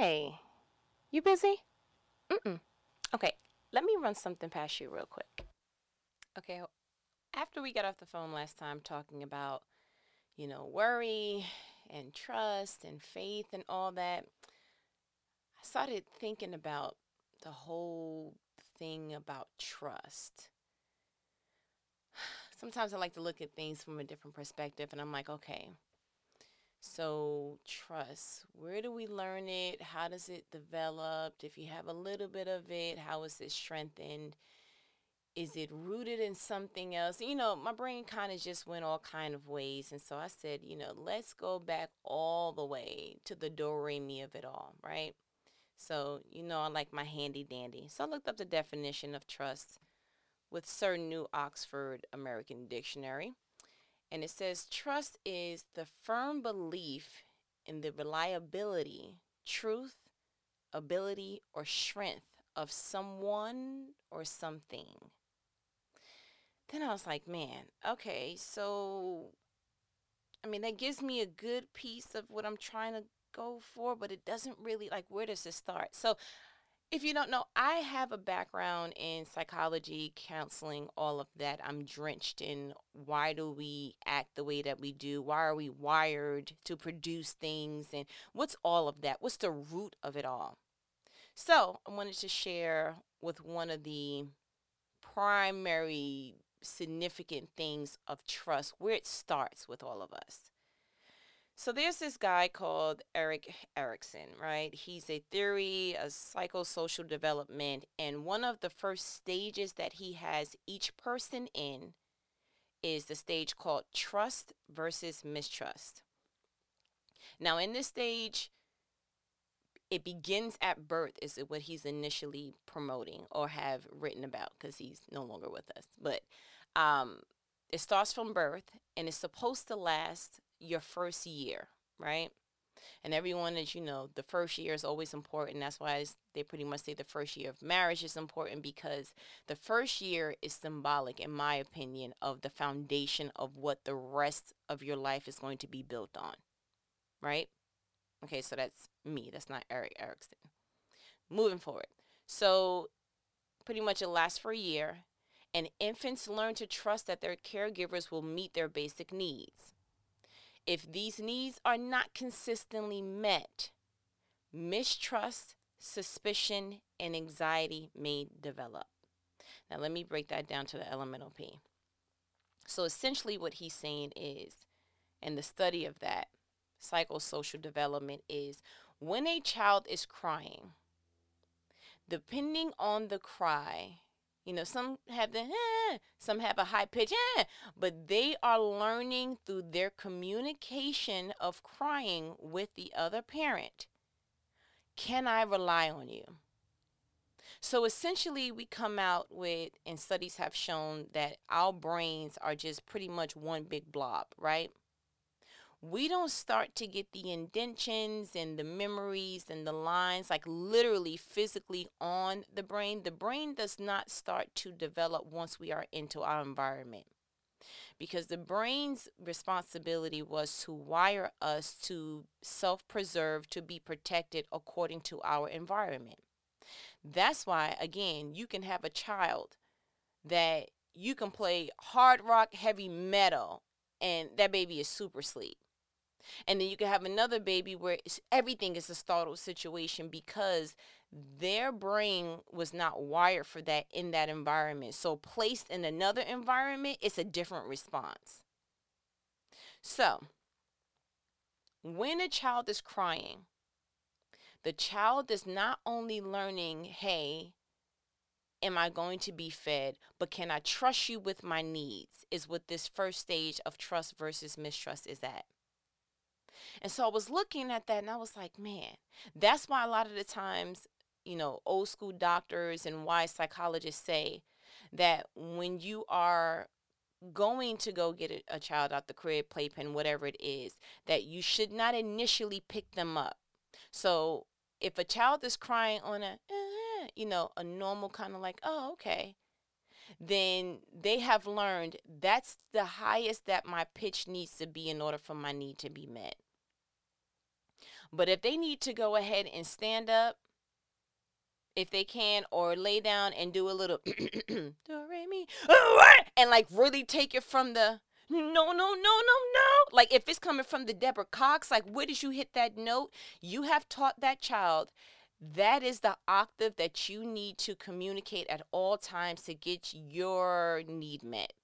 Hey, you busy? Mm-mm. Okay, let me run something past you real quick. Okay, after we got off the phone last time talking about, you know, worry and trust and faith and all that, I started thinking about the whole thing about trust. Sometimes I like to look at things from a different perspective, and I'm like, okay, so, trust, where do we learn it? How does it develop? If you have a little bit of it, how is it strengthened? Is it rooted in something else? You know, my brain kind of just went all kind of ways. And so I said, you know, let's go back all the way to the do re mi of it all, right? So, you know, I like my handy dandy. So I looked up the definition of trust with Sir New Oxford American Dictionary. And it says trust is the firm belief in the reliability, truth, ability, or strength of someone or something. Then I was like, man, okay, so I mean, that gives me a good piece of what I'm trying to go for, but it doesn't really like where does it start? So if you don't know, I have a background in psychology, counseling, all of that. I'm drenched in why do we act the way that we do? Why are we wired to produce things? And what's all of that? What's the root of it all? So, I wanted to share with one of the primary significant things of trust, where it starts with all of us. So there's this guy called Erik Erikson, right? He's a theory of psychosocial development, and one of the first stages that he has each person in is the stage called trust versus mistrust. Now, in this stage, it begins at birth is what he's initially promoting or have written about because he's no longer with us. But um, it starts from birth and it's supposed to last your first year, right? And everyone, as you know, the first year is always important. That's why they pretty much say the first year of marriage is important because the first year is symbolic, in my opinion, of the foundation of what the rest of your life is going to be built on, right? Okay, so that's me. That's not Erik Erikson. Moving forward. So, pretty much it lasts for a year, and infants learn to trust that their caregivers will meet their basic needs. If these needs are not consistently met, mistrust, suspicion, and anxiety may develop. Now, let me break that down to the L M N O P. So, essentially, what he's saying is, and the study of that psychosocial development is when a child is crying, depending on the cry, you know, some have the eh, some have a high pitch, eh, but they are learning through their communication of crying with the other parent. Can I rely on you? So essentially, we come out with, and studies have shown that our brains are just pretty much one big blob, right? We don't start to get the indentions and the memories and the lines like literally physically on the brain. The brain does not start to develop once we are into our environment. Because the brain's responsibility was to wire us to self preserve, to be protected according to our environment. That's why, again, you can have a child that you can play hard rock, heavy metal, and that baby is super sleep and then you can have another baby where everything is a startled situation because their brain was not wired for that in that environment. So, placed in another environment, it's a different response. So, when a child is crying, the child is not only learning, hey, am I going to be fed, but can I trust you with my needs? Is what this first stage of trust versus mistrust is at. And so I was looking at that and I was like, man, that's why a lot of the times, you know, old school doctors and wise psychologists say that when you are going to go get a, a child out the crib, playpen, whatever it is, that you should not initially pick them up. So if a child is crying on a, uh, you know, a normal kind of like, oh, okay, then they have learned that's the highest that my pitch needs to be in order for my need to be met. But if they need to go ahead and stand up, if they can, or lay down and do a little do re and like really take it from the no no no no no like if it's coming from the Deborah Cox, like where did you hit that note? You have taught that child that is the octave that you need to communicate at all times to get your need met.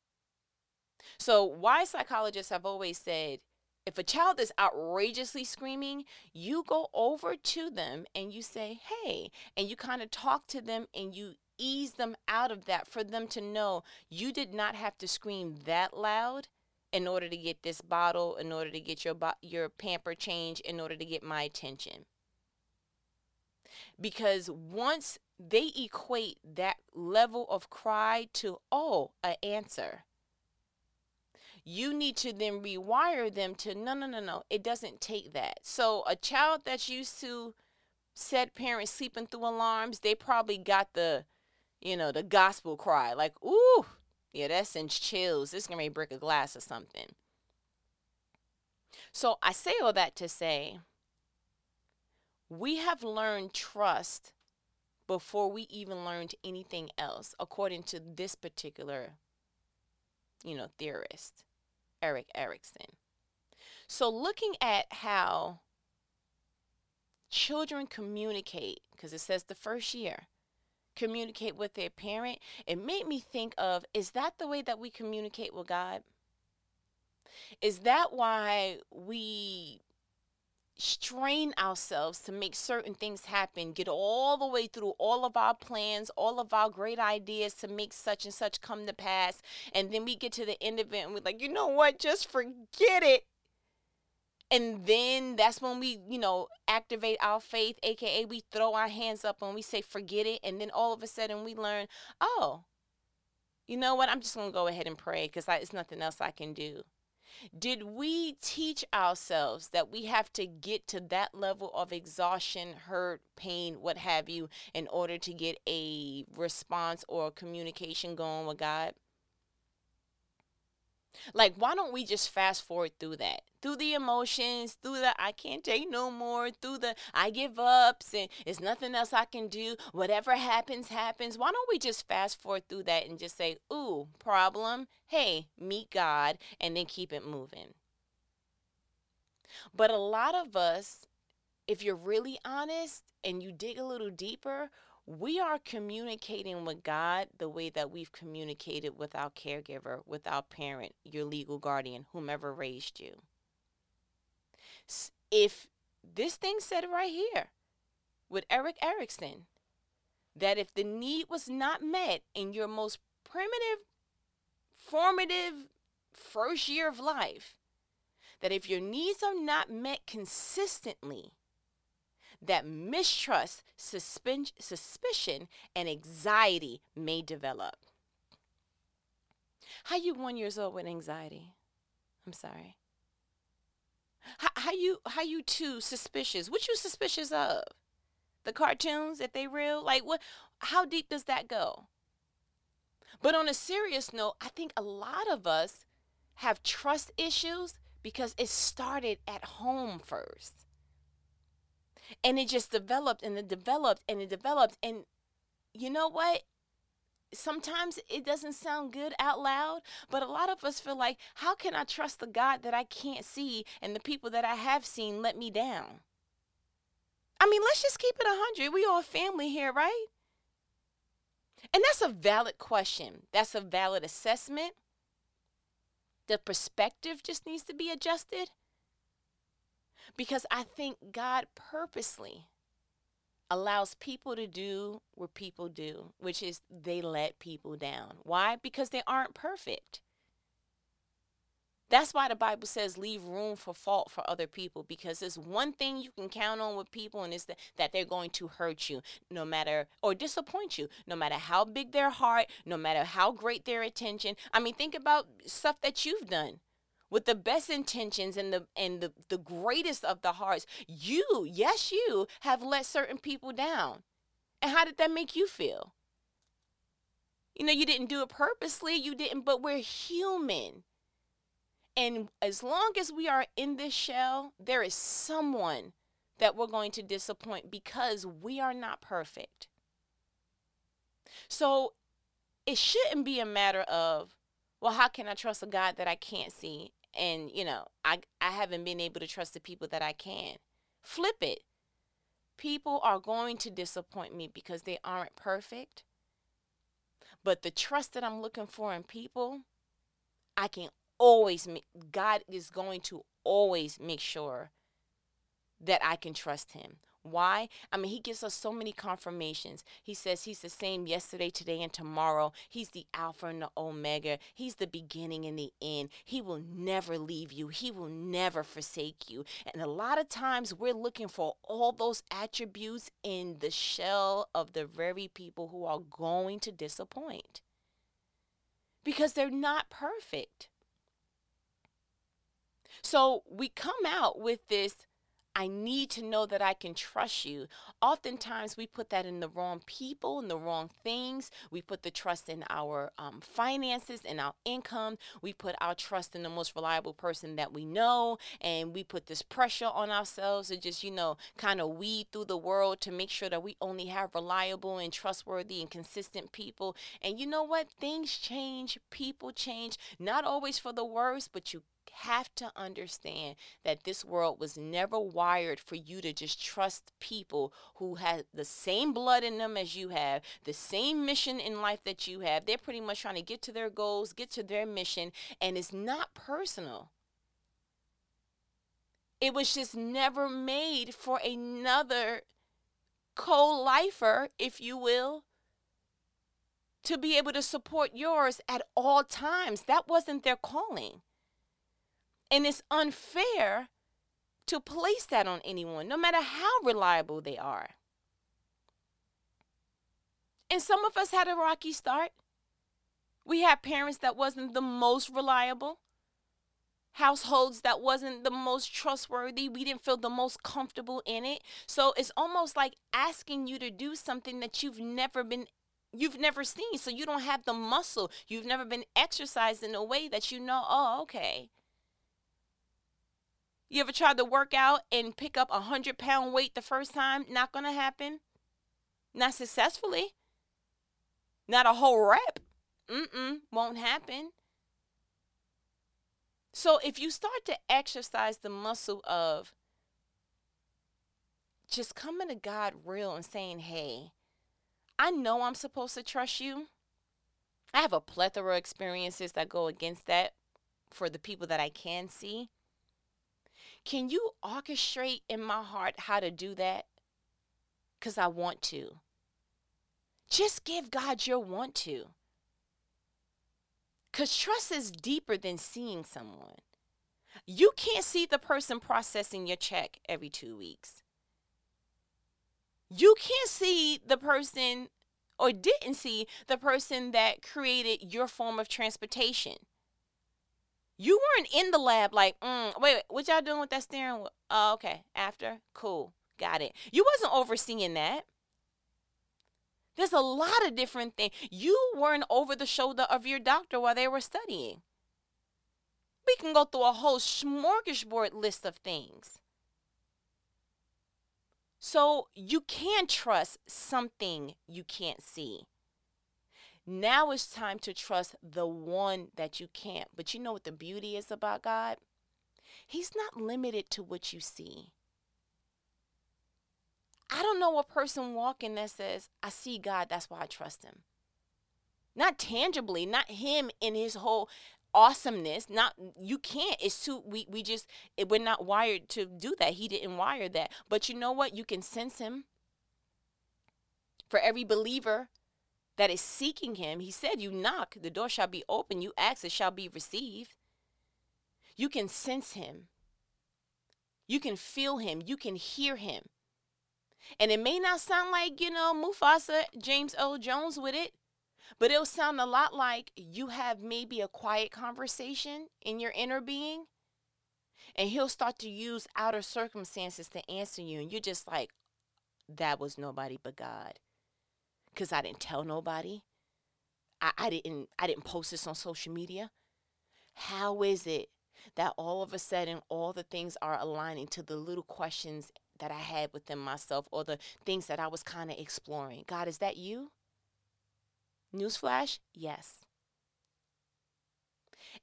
So, why psychologists have always said if a child is outrageously screaming, you go over to them and you say, hey, and you kind of talk to them and you ease them out of that for them to know you did not have to scream that loud in order to get this bottle, in order to get your your pamper change, in order to get my attention. Because once they equate that level of cry to oh, an answer you need to then rewire them to no, no, no, no. It doesn't take that. So a child that's used to said parents sleeping through alarms, they probably got the, you know, the gospel cry, like, ooh, yeah, that sends chills. This is gonna be break a glass or something. So I say all that to say we have learned trust before we even learned anything else, according to this particular, you know, theorist. Erik Erikson. So, looking at how children communicate, because it says the first year, communicate with their parent, it made me think of is that the way that we communicate with God? Is that why we strain ourselves to make certain things happen, get all the way through all of our plans, all of our great ideas to make such and such come to pass. And then we get to the end of it and we're like, you know what? Just forget it. And then that's when we, you know, activate our faith, aka we throw our hands up and we say, forget it. And then all of a sudden we learn, oh, you know what? I'm just going to go ahead and pray because it's nothing else I can do. Did we teach ourselves that we have to get to that level of exhaustion, hurt, pain, what have you, in order to get a response or communication going with God? Like, why don't we just fast forward through that? Through the emotions, through the I can't take no more, through the I give up, and it's nothing else I can do. Whatever happens, happens. Why don't we just fast forward through that and just say, ooh, problem, hey, meet God, and then keep it moving? But a lot of us, if you're really honest and you dig a little deeper, we are communicating with God the way that we've communicated with our caregiver, with our parent, your legal guardian, whomever raised you. If this thing said right here with Erik Erikson, that if the need was not met in your most primitive, formative first year of life, that if your needs are not met consistently, that mistrust, suspicion, and anxiety may develop. How you one years old with anxiety? I'm sorry. How, how you how you two suspicious? What you suspicious of? The cartoons, if they real? Like what how deep does that go? But on a serious note, I think a lot of us have trust issues because it started at home first and it just developed and it developed and it developed and you know what sometimes it doesn't sound good out loud, but a lot of us feel like, how can I trust the God that I can't see and the people that I have seen let me down? I mean, let's just keep it 100. We all family here, right? And that's a valid question. That's a valid assessment. The perspective just needs to be adjusted. Because I think God purposely allows people to do what people do, which is they let people down. Why? Because they aren't perfect. That's why the Bible says leave room for fault for other people because there's one thing you can count on with people and it's that, that they're going to hurt you no matter or disappoint you no matter how big their heart, no matter how great their attention. I mean, think about stuff that you've done with the best intentions and the and the, the greatest of the hearts you yes you have let certain people down and how did that make you feel you know you didn't do it purposely you didn't but we're human and as long as we are in this shell there is someone that we're going to disappoint because we are not perfect. So it shouldn't be a matter of, well, how can I trust a God that I can't see? And, you know, I, I haven't been able to trust the people that I can. Flip it. People are going to disappoint me because they aren't perfect. But the trust that I'm looking for in people, I can always make, God is going to always make sure that I can trust him. Why? I mean, he gives us so many confirmations. He says he's the same yesterday, today, and tomorrow. He's the Alpha and the Omega. He's the beginning and the end. He will never leave you, he will never forsake you. And a lot of times we're looking for all those attributes in the shell of the very people who are going to disappoint because they're not perfect. So we come out with this I need to know that I can trust you. Oftentimes, we put that in the wrong people and the wrong things. We put the trust in our um, finances and our income. We put our trust in the most reliable person that we know. And we put this pressure on ourselves to just, you know, kind of weed through the world to make sure that we only have reliable and trustworthy and consistent people. And you know what? Things change, people change, not always for the worse, but you have to understand that this world was never wired for you to just trust people who have the same blood in them as you have, the same mission in life that you have. They're pretty much trying to get to their goals, get to their mission, and it's not personal. It was just never made for another co lifer, if you will, to be able to support yours at all times. That wasn't their calling. And it's unfair to place that on anyone, no matter how reliable they are. And some of us had a rocky start. We had parents that wasn't the most reliable, households that wasn't the most trustworthy. We didn't feel the most comfortable in it. So it's almost like asking you to do something that you've never been you've never seen. So you don't have the muscle. You've never been exercised in a way that you know, oh, okay. You ever tried to work out and pick up a hundred pound weight the first time? Not gonna happen. Not successfully. Not a whole rep. Mm-mm. Won't happen. So if you start to exercise the muscle of just coming to God real and saying, hey, I know I'm supposed to trust you. I have a plethora of experiences that go against that for the people that I can see. Can you orchestrate in my heart how to do that? Because I want to. Just give God your want to. Because trust is deeper than seeing someone. You can't see the person processing your check every two weeks. You can't see the person or didn't see the person that created your form of transportation. You weren't in the lab like, mm, wait, what y'all doing with that steering wheel? Oh, okay. After? Cool. Got it. You wasn't overseeing that. There's a lot of different things. You weren't over the shoulder of your doctor while they were studying. We can go through a whole smorgasbord list of things. So you can't trust something you can't see. Now it's time to trust the one that you can't. But you know what the beauty is about God? He's not limited to what you see. I don't know a person walking that says, I see God, that's why I trust him. Not tangibly, not him in his whole awesomeness. Not you can't. It's too we we just it, we're not wired to do that. He didn't wire that. But you know what? You can sense him. For every believer, that is seeking him, he said, You knock, the door shall be open. You ask, it shall be received. You can sense him. You can feel him. You can hear him. And it may not sound like, you know, Mufasa, James Earl Jones with it, but it'll sound a lot like you have maybe a quiet conversation in your inner being. And he'll start to use outer circumstances to answer you. And you're just like, that was nobody but God because I didn't tell nobody. I, I didn't I didn't post this on social media. How is it that all of a sudden all the things are aligning to the little questions that I had within myself or the things that I was kind of exploring. God, is that you? Newsflash, yes.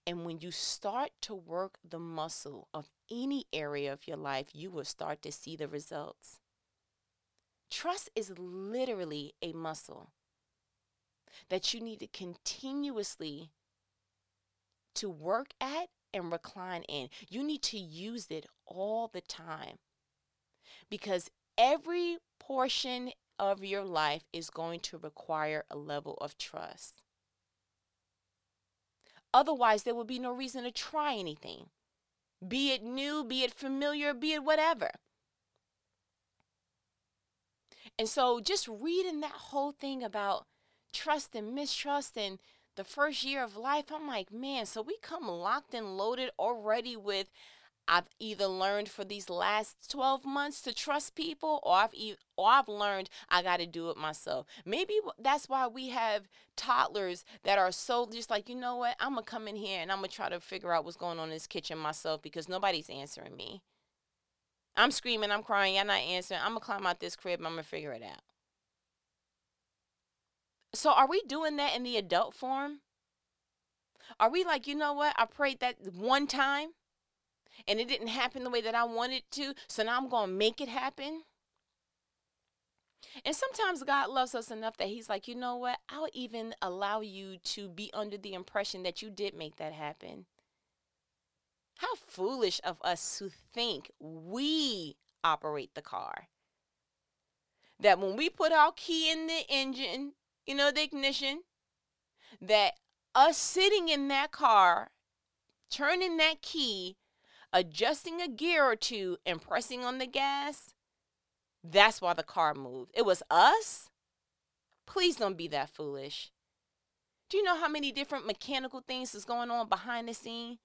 And when you start to work the muscle of any area of your life, you will start to see the results. Trust is literally a muscle that you need to continuously to work at and recline in. You need to use it all the time because every portion of your life is going to require a level of trust. Otherwise, there would be no reason to try anything, be it new, be it familiar, be it whatever. And so, just reading that whole thing about trust and mistrust and the first year of life, I'm like, man, so we come locked and loaded already with I've either learned for these last 12 months to trust people or I've or I've learned I got to do it myself. Maybe that's why we have toddlers that are so just like, you know what? I'm going to come in here and I'm going to try to figure out what's going on in this kitchen myself because nobody's answering me. I'm screaming, I'm crying, you're not answering. I'm to climb out this crib, I'm to figure it out. So are we doing that in the adult form? Are we like, you know what? I prayed that one time and it didn't happen the way that I wanted to, so now I'm to make it happen. And sometimes God loves us enough that He's like, you know what? I'll even allow you to be under the impression that you did make that happen. How foolish of us to think we operate the car. That when we put our key in the engine, you know, the ignition, that us sitting in that car, turning that key, adjusting a gear or two and pressing on the gas, that's why the car moved. It was us? Please don't be that foolish. Do you know how many different mechanical things is going on behind the scene?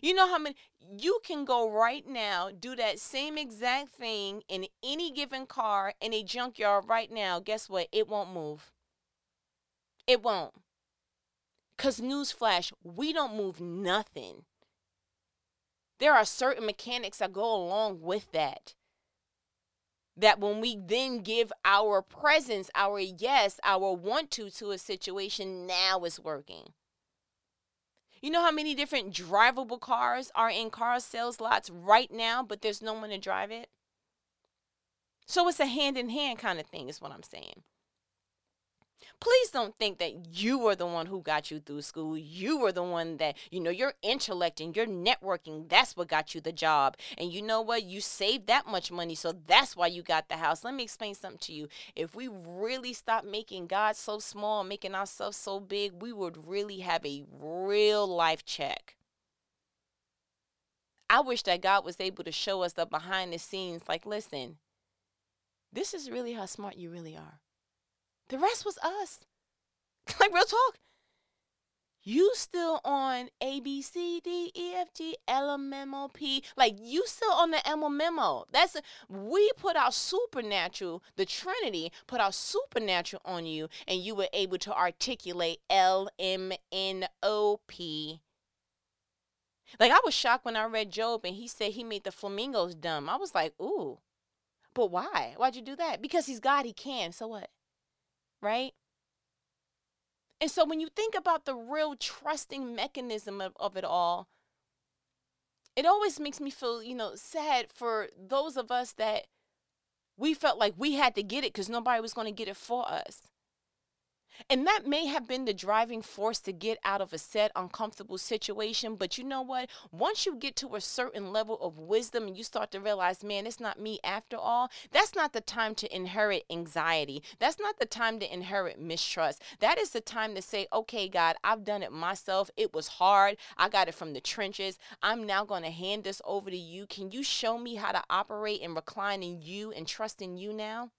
You know how many you can go right now, do that same exact thing in any given car in a junkyard right now. Guess what? It won't move. It won't. Because, newsflash, we don't move nothing there are certain mechanics that go along with that. That when we then give our presence, our yes, our want to to a situation, now is working. You know how many different drivable cars are in car sales lots right now, but there's no one to drive it? So it's a hand in hand kind of thing, is what I'm saying. Please don't think that you were the one who got you through school. You were the one that, you know, your intellect and your networking, that's what got you the job. And you know what? You saved that much money, so that's why you got the house. Let me explain something to you. If we really stop making God so small, making ourselves so big, we would really have a real life check. I wish that God was able to show us the behind the scenes like, listen, this is really how smart you really are. The rest was us. like real talk. You still on A B C D E F G L M N O P. Like you still on the M memo. That's a, we put our supernatural, the Trinity put our supernatural on you, and you were able to articulate L M N O P. Like I was shocked when I read Job and he said he made the flamingos dumb. I was like, ooh. But why? Why'd you do that? Because he's God, he can. So what? Right? And so when you think about the real trusting mechanism of, of it all, it always makes me feel, you know, sad for those of us that we felt like we had to get it because nobody was going to get it for us. And that may have been the driving force to get out of a set uncomfortable situation. But you know what? Once you get to a certain level of wisdom and you start to realize, man, it's not me after all, that's not the time to inherit anxiety. That's not the time to inherit mistrust. That is the time to say, okay, God, I've done it myself. It was hard. I got it from the trenches. I'm now going to hand this over to you. Can you show me how to operate and recline in you and trust in you now?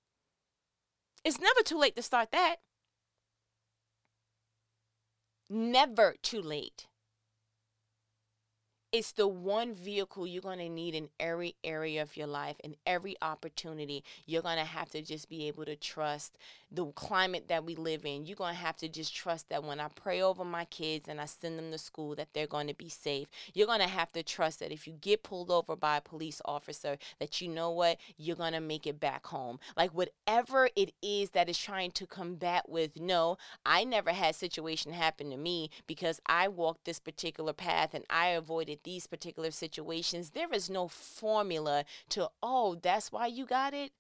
It's never too late to start that. Never too late. It's the one vehicle you're going to need in every area of your life in every opportunity. You're going to have to just be able to trust the climate that we live in. You're going to have to just trust that when i pray over my kids and i send them to school that they're going to be safe. You're going to have to trust that if you get pulled over by a police officer that you know what? You're going to make it back home. Like whatever it is that is trying to combat with no i never had situation happen to me because i walked this particular path and i avoided these particular situations. There is no formula to, oh, that's why you got it.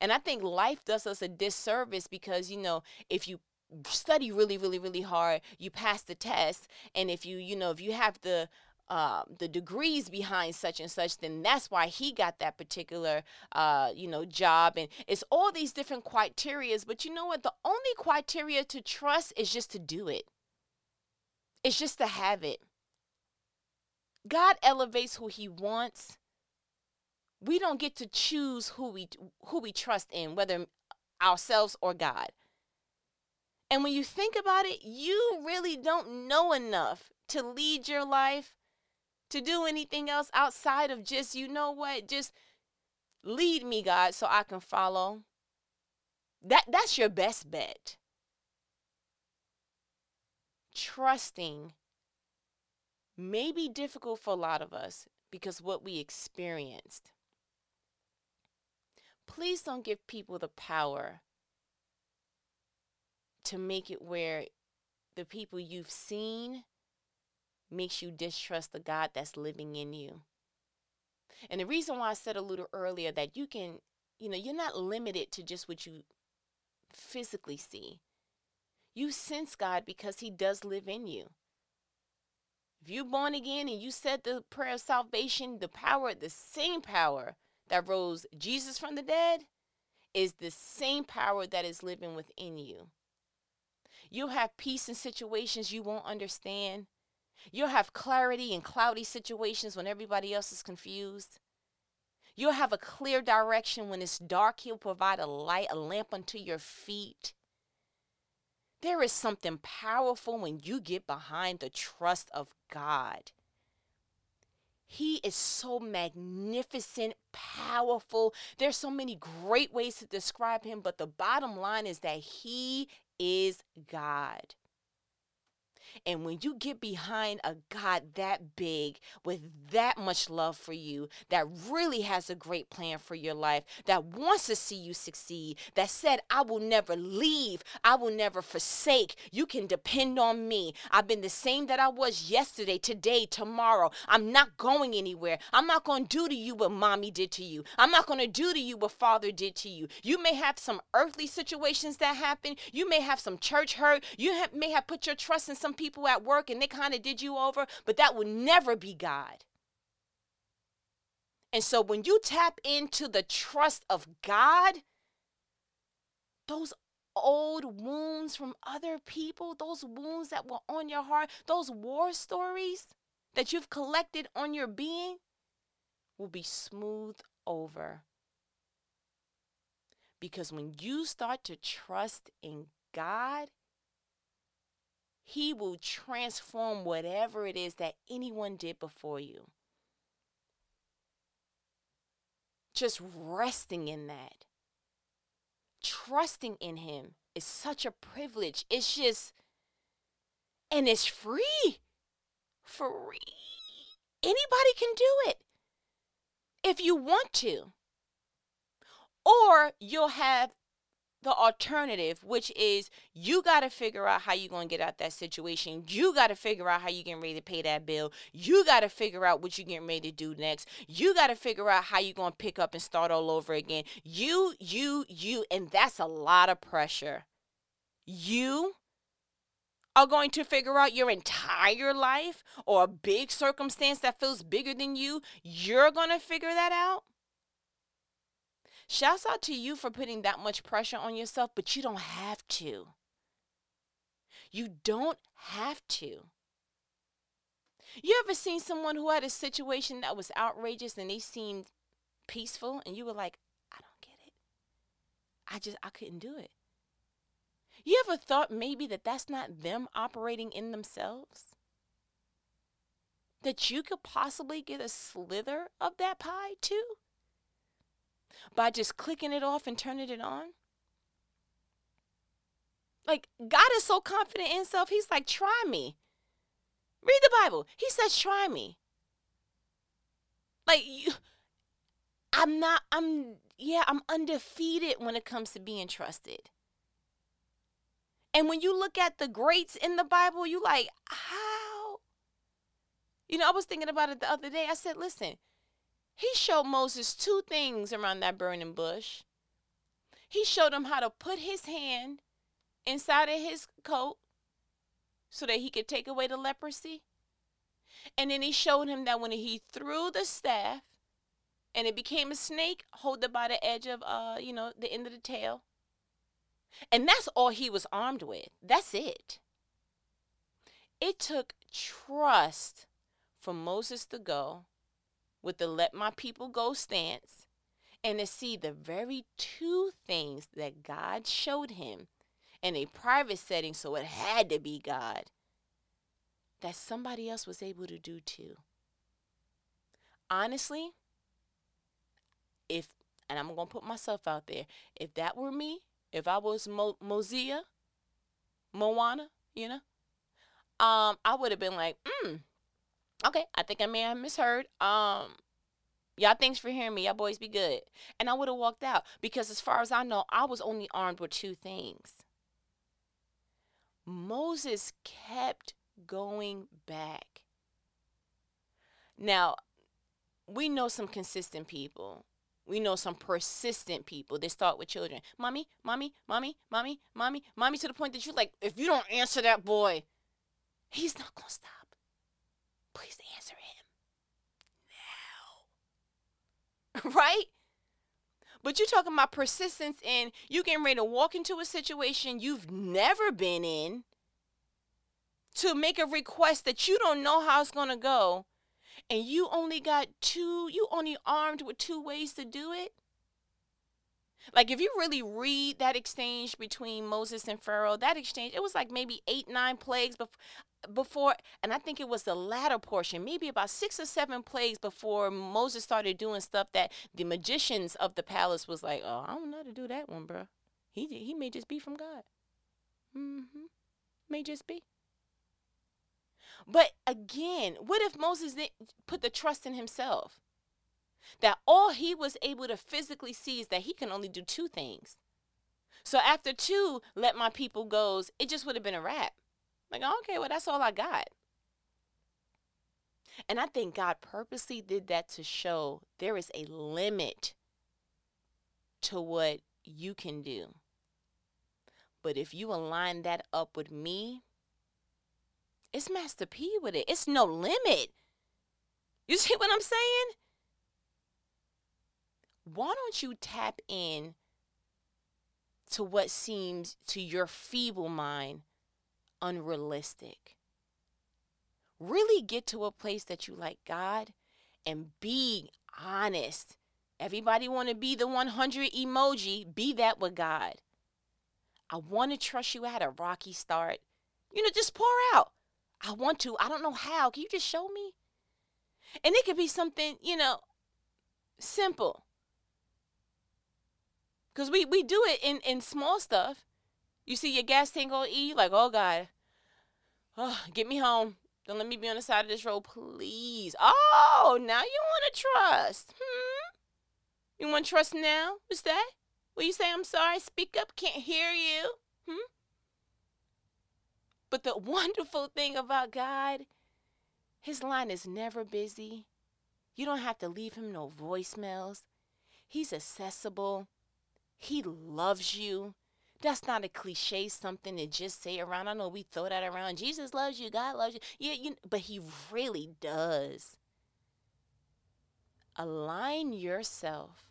And I think life does us a disservice because, you know, if you study really, really, really hard, you pass the test. And if you, you know, if you have the, uh, the degrees behind such and such, then that's why he got that particular, uh, you know, job. And it's all these different criterias. But you know what? The only criteria to trust is just to do it. It's just to have it. God elevates who he wants. We don't get to choose who we who we trust in, whether ourselves or God. And when you think about it, you really don't know enough to lead your life, to do anything else outside of just, you know what, just lead me, God, so I can follow. That that's your best bet. Trusting may be difficult for a lot of us because what we experienced. Please don't give people the power to make it where the people you've seen makes you distrust the God that's living in you. And the reason why I said a little earlier that you can, you know, you're not limited to just what you physically see. You sense God because He does live in you. If you're born again and you said the prayer of salvation, the power, the same power that rose Jesus from the dead, is the same power that is living within you. You'll have peace in situations you won't understand. You'll have clarity in cloudy situations when everybody else is confused. You'll have a clear direction when it's dark. He'll provide a light, a lamp unto your feet. There is something powerful when you get behind the trust of God. He is so magnificent, powerful. There's so many great ways to describe him, but the bottom line is that he is God. And when you get behind a God that big, with that much love for you, that really has a great plan for your life, that wants to see you succeed, that said, I will never leave, I will never forsake, you can depend on me. I've been the same that I was yesterday, today, tomorrow. I'm not going anywhere. I'm not going to do to you what mommy did to you. I'm not going to do to you what father did to you. You may have some earthly situations that happen. You may have some church hurt. You may have put your trust in some people people at work and they kind of did you over, but that will never be God. And so when you tap into the trust of God, those old wounds from other people, those wounds that were on your heart, those war stories that you've collected on your being will be smoothed over. Because when you start to trust in God, he will transform whatever it is that anyone did before you. Just resting in that, trusting in Him is such a privilege. It's just, and it's free. Free. Anybody can do it if you want to. Or you'll have the alternative, which is you got to figure out how you're going to get out that situation. You got to figure out how you're getting ready to pay that bill. You got to figure out what you're getting ready to do next. You got to figure out how you're going to pick up and start all over again. You, you, you. And that's a lot of pressure. You are going to figure out your entire life or a big circumstance that feels bigger than you. You're going to figure that out. Shouts out to you for putting that much pressure on yourself, but you don't have to. You don't have to. You ever seen someone who had a situation that was outrageous and they seemed peaceful and you were like, I don't get it. I just, I couldn't do it. You ever thought maybe that that's not them operating in themselves? that you could possibly get a slither of that pie too? By just clicking it off and turning it on? Like, God is so confident in himself, he's like, try me. Read the Bible. He says, try me. Like, you, I'm not, I'm, yeah, I'm undefeated when it comes to being trusted. And when you look at the greats in the Bible, you like, how? You know, I was thinking about it the other day. I said, listen, he showed Moses two things around that burning bush. He showed him how to put his hand inside of his coat so that he could take away the leprosy. And then he showed him that when he threw the staff and it became a snake, hold it by the edge of uh, you know, the end of the tail. And that's all he was armed with. That's it. It took trust for Moses to go with the let my people go stance and to see the very two things that God showed him in a private setting, so it had to be God, that somebody else was able to do too. Honestly, if, and I'm going to put myself out there, if that were me, if I was Mo- Mosiah, Moana, you know, um, I would have been like, hmm, okay, I think I may have misheard. Um, y'all thanks for hearing me. Y'all boys be good. And I would have walked out because as far as I know, I was only armed with two things. Moses kept going back. Now, we know some consistent people. We know some persistent people. They start with children. Mommy, mommy, mommy, mommy, mommy, mommy, to the point that you're like, if you don't answer that boy, he's not going to stop. Please answer him now. right? But you're talking about persistence and you getting ready to walk into a situation you've never been in to make a request that you don't know how it's going to go and you only got two, you only armed with two ways to do it? Like if you really read that exchange between Moses and Pharaoh, that exchange, it was like maybe eight, nine plagues before before and I think it was the latter portion, maybe about six or seven plagues before Moses started doing stuff that the magicians of the palace was like, Oh, I don't know how to do that one, bro. He he may just be from God. Mm-hmm. May just be. But again, what if Moses didn't put the trust in himself? That all he was able to physically see is that he can only do two things. So after two, let my people goes, it just would have been a wrap. Like, oh, okay, well, that's all I got. And I think God purposely did that to show there is a limit to what you can do. But if you align that up with me, it's Master P with it. It's no limit. You see what I'm saying? Why don't you tap in to what seems to your feeble mind unrealistic? Really get to a place that you like God and be honest. Everybody want to be the 100 emoji. Be that with God. I want to trust you. I had a rocky start. You know, just pour out. I want to. I don't know how. Can you just show me? And it could be something, you know, simple. Cause we we do it in in small stuff. You see your gas tank on E, like, oh God, oh, get me home. Don't let me be on the side of this road, please. Oh, now you want to trust? Hmm? You want to trust now? What's that? Will you say I'm sorry? Speak up. Can't hear you. Hmm? But the wonderful thing about God, his line is never busy. You don't have to leave him no voicemails. He's accessible. He loves you. That's not a cliche, something to just say around. I know we throw that around. Jesus loves you. God loves you. Yeah, you, but he really does. Align yourself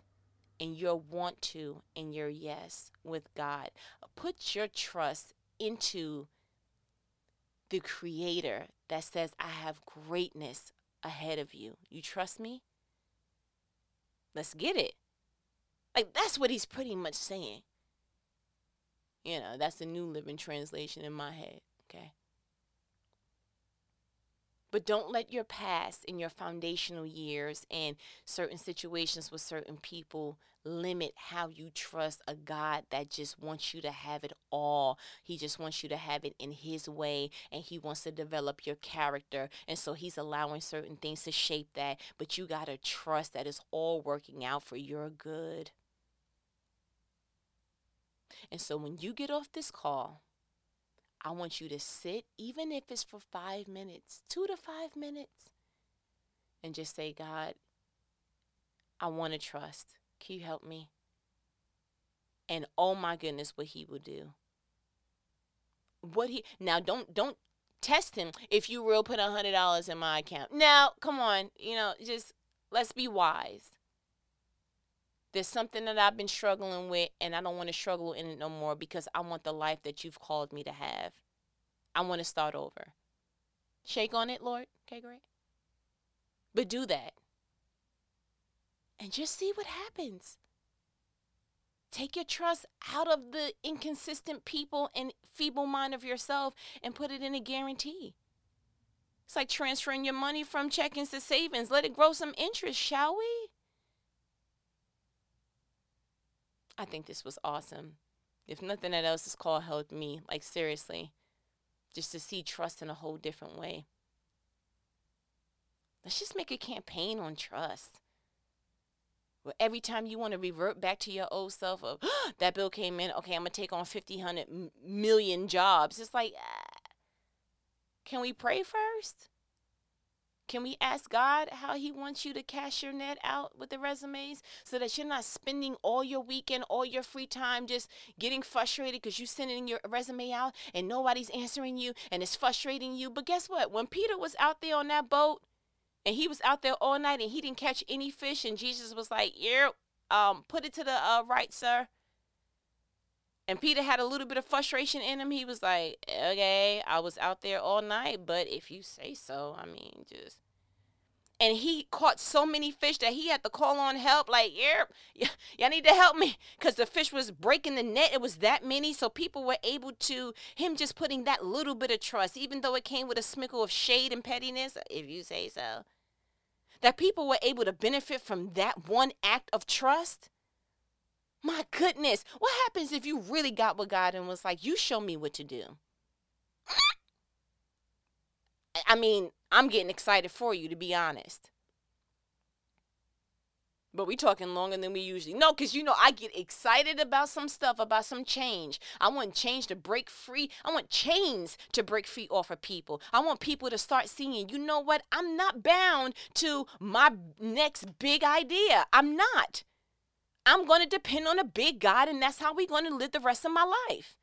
and your want to and your yes with God. Put your trust into the creator that says, I have greatness ahead of you. You trust me? Let's get it. Like, that's what he's pretty much saying. You know, that's the New Living Translation in my head, okay? But don't let your past and your foundational years and certain situations with certain people limit how you trust a God that just wants you to have it all. He just wants you to have it in His way and He wants to develop your character. And so He's allowing certain things to shape that. But you got to trust that it's all working out for your good. And so when you get off this call, I want you to sit, even if it's for five minutes, two to five minutes, and just say, God, I want to trust. Can you help me? And oh my goodness, what he will do. What he now don't don't test him if you will put a hundred dollars in my account. Now, come on, you know, just let's be wise. There's something that I've been struggling with, and I don't want to struggle in it no more because I want the life that you've called me to have. I want to start over. Shake on it, Lord. Okay, great. But do that. And just see what happens. Take your trust out of the inconsistent people and feeble mind of yourself and put it in a guarantee. It's like transferring your money from checkings to savings. Let it grow some interest, shall we? I think this was awesome. If nothing else, this call helped me. Like, seriously, just to see trust in a whole different way. Let's just make a campaign on trust. Where every time you want to revert back to your old self of that bill came in, okay, I'm gonna take on 50, 100 million jobs. It's like, ah, can we pray first? Can we ask God how He wants you to cash your net out with the resumes so that you're not spending all your weekend, all your free time just getting frustrated because you're sending your resume out and nobody's answering you and it's frustrating you? But guess what? When Peter was out there on that boat and he was out there all night and he didn't catch any fish, and Jesus was like, Yeah, um, put it to the uh, right, sir. And Peter had a little bit of frustration in him. He was like, okay, I was out there all night, but if you say so, I mean, just. And he caught so many fish that he had to call on help. Like, yeah, y'all need to help me. Because the fish was breaking the net. It was that many. So people were able to, him just putting that little bit of trust, even though it came with a smickle of shade and pettiness, if you say so, that people were able to benefit from that one act of trust my goodness. What happens if you really got with God and was like, you show me what to do? I mean, I'm getting excited for you, to be honest. But we talking longer than we usually. No, because you know, I get excited about some stuff, about some change. I want change to break free. I want chains to break free off of people. I want people to start seeing, you know what? I'm not bound to my next big idea. I'm not. I'm going to depend on a big God, and that's how we're going to live the rest of my life.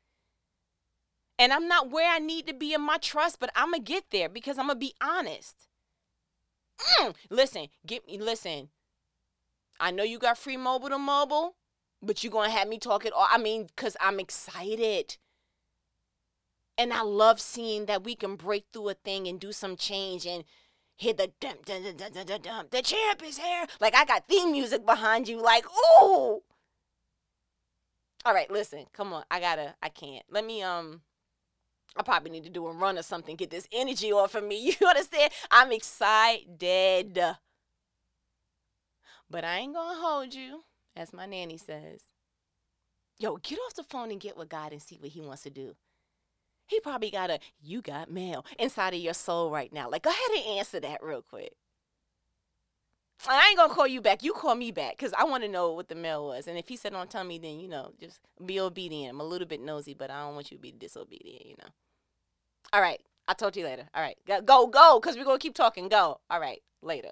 And I'm not where I need to be in my trust, but I'm going to get there because I'm going to be honest. Mm, listen, get me, listen. I know you got free mobile to mobile, but you're going to have me talk it all. I mean, because I'm excited. And I love seeing that we can break through a thing and do some change and hit the dum, dum, dum, dum, dum, dum, the champ is here. Like I got theme music behind you, like, ooh. All right, listen, come on. I gotta, I can't. Let me um I probably need to do a run or something, get this energy off of me. You understand? I'm excited. But I ain't gonna hold you, as my nanny says. Yo, get off the phone and get with God and see what he wants to do. He probably got a you got mail inside of your soul right now. Like, go ahead and answer that real quick. I ain't gonna call you back. You call me back because I want to know what the mail was. And if he said don't tell me, then you know, just be obedient. I'm a little bit nosy, but I don't want you to be disobedient. You know. All right. I'll talk to you later. All right. Go, go, because we're gonna keep talking. Go. All right. Later.